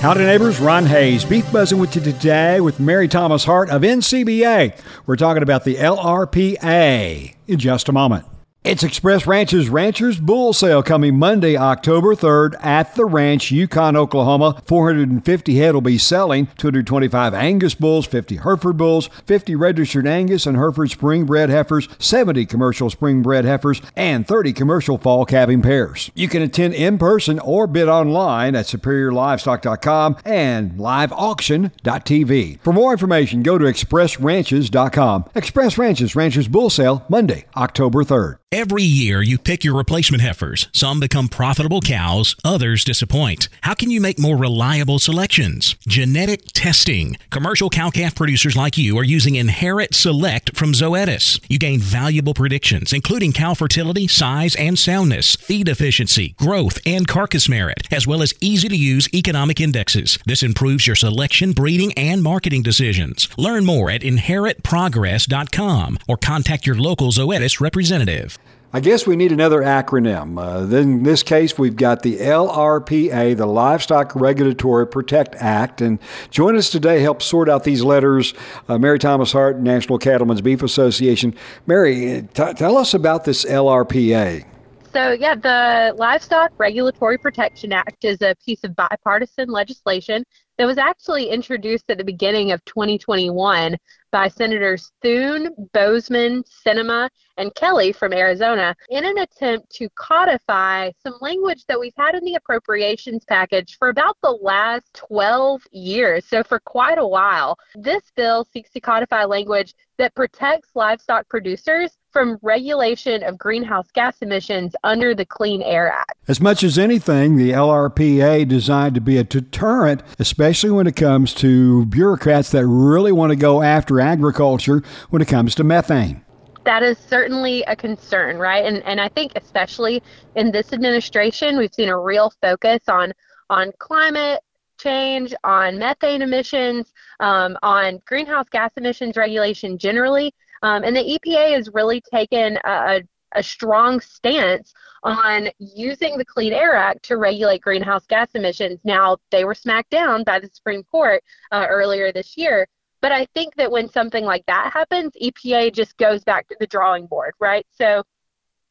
Howdy, neighbors. Ron Hays, Beef Buzzing with you today with Mary Thomas Hart of NCBA. We're talking about the LRPA in just a moment. It's Express Ranches Ranchers Bull Sale coming Monday, October 3rd at the ranch, Yukon, Oklahoma. 450 head will be selling 225 Angus bulls, 50 Hereford bulls, 50 registered Angus and Hereford spring bred heifers, 70 commercial spring bred heifers, and 30 commercial fall calving pairs. You can attend in person or bid online at superiorlivestock.com and liveauction.tv. For more information, go to expressranches.com. Express Ranches Ranchers Bull Sale Monday, October 3rd. Every year, you pick your replacement heifers. Some become profitable cows, others disappoint. How can you make more reliable selections? Genetic testing. Commercial cow calf producers like you are using Inherit Select from Zoetis. You gain valuable predictions, including cow fertility, size, and soundness, feed efficiency, growth, and carcass merit, as well as easy to use economic indexes. This improves your selection, breeding, and marketing decisions. Learn more at inheritprogress.com or contact your local Zoetis representative. I guess we need another acronym. Uh, in this case, we've got the LRPA, the Livestock Regulatory Protect Act. And join us today, help sort out these letters. Uh, Mary Thomas Hart, National Cattlemen's Beef Association. Mary, t- tell us about this LRPA. So, yeah, the Livestock Regulatory Protection Act is a piece of bipartisan legislation that was actually introduced at the beginning of 2021 by Senators Thune, Boozman, Sinema, and Kelly from Arizona in an attempt to codify some language that we've had in the appropriations package for about the last 12 years, so for quite a while. This bill seeks to codify language that protects livestock producers from regulation of greenhouse gas emissions under the Clean Air Act. As much as anything, the LRPA designed to be a deterrent, especially when it comes to bureaucrats that really want to go after agriculture when it comes to methane that is certainly a concern, right? And and I think especially in this administration, we've seen a real focus on on climate change, on methane emissions, um, on greenhouse gas emissions regulation generally. Um, and the EPA has really taken a, a strong stance on using the Clean Air Act to regulate greenhouse gas emissions. Now, they were smacked down by the Supreme Court uh, earlier this year. But I think that when something like that happens, EPA just goes back to the drawing board, right? So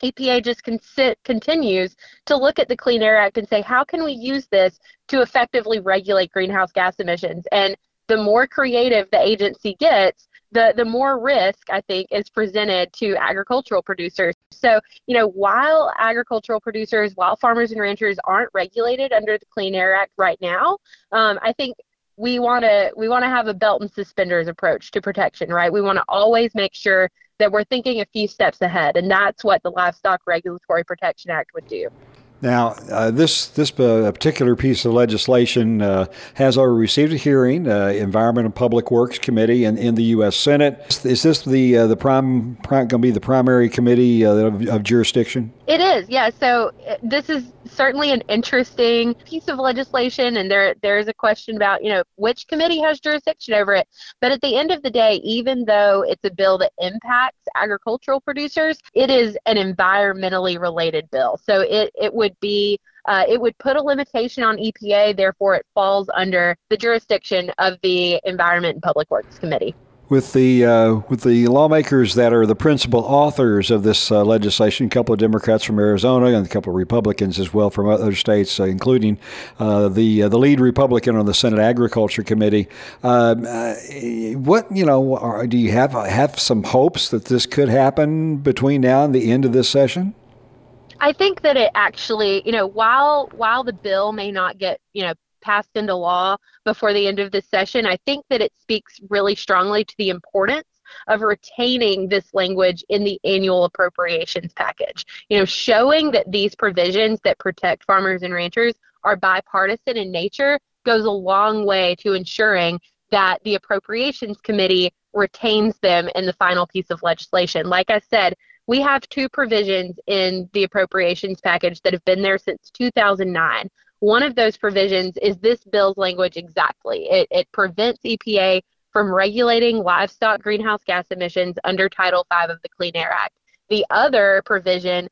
EPA just con- continues to look at the Clean Air Act and say, how can we use this to effectively regulate greenhouse gas emissions? And the more creative the agency gets, the, the more risk I think is presented to agricultural producers. So, you know, while agricultural producers, while farmers and ranchers aren't regulated under the Clean Air Act right now, um, I think we want to we want to have a belt and suspenders approach to protection, right? We want to always make sure that we're thinking a few steps ahead, and that's what the Livestock Regulatory Protection Act would do. Now, uh, this this uh, particular piece of legislation uh, has already received a hearing, uh, Environment and Public Works Committee in, in the U.S. Senate. Is this the uh, the prime, prime going to be the primary committee uh, of, of, jurisdiction? It is, yeah. So this is certainly an interesting piece of legislation, and there there is a question about you know which committee has jurisdiction over it. But at the end of the day, even though it's a bill that impacts agricultural producers, it is an environmentally related bill. So it it would would be uh, it would put a limitation on EPA, therefore it falls under the jurisdiction of the Environment and Public Works Committee. With the uh, with the lawmakers that are the principal authors of this uh, legislation, a couple of Democrats from Arizona and a couple of Republicans as well from other states, uh, including uh, the uh, the lead Republican on the Senate Agriculture Committee. Um, what you know, are, do you have have some hopes that this could happen between now and the end of this session? I think that it actually, you know, while while the bill may not get, you know, passed into law before the end of this session, I think that it speaks really strongly to the importance of retaining this language in the annual appropriations package. You know, showing that these provisions that protect farmers and ranchers are bipartisan in nature goes a long way to ensuring that the appropriations committee retains them in the final piece of legislation. Like I said, we have two provisions in the appropriations package that have been there since 2009. One of those provisions is this bill's language exactly. It, it prevents EPA from regulating livestock greenhouse gas emissions under Title V of the Clean Air Act. The other provision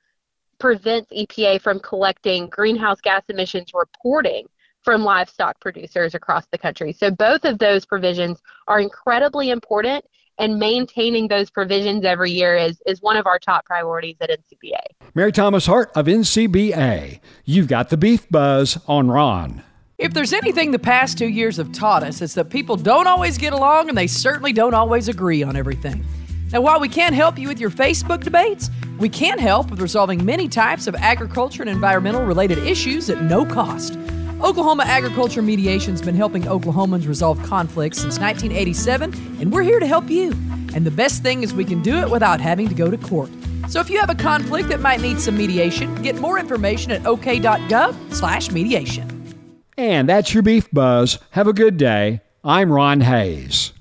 prevents EPA from collecting greenhouse gas emissions reporting from livestock producers across the country. So both of those provisions are incredibly important and maintaining those provisions every year is, is one of our top priorities at NCBA. Mary Thomas Hart of NCBA, you've got the beef buzz on Ron. If there's anything the past two years have taught us, it's that people don't always get along and they certainly don't always agree on everything. Now, while we can't help you with your Facebook debates, we can help with resolving many types of agriculture and environmental related issues at no cost. Oklahoma Agriculture Mediation's been helping Oklahomans resolve conflicts since 1987, and we're here to help you. And the best thing is we can do it without having to go to court. So if you have a conflict that might need some mediation, get more information at ok.gov/mediation. And that's your beef buzz. Have a good day. I'm Ron Hays.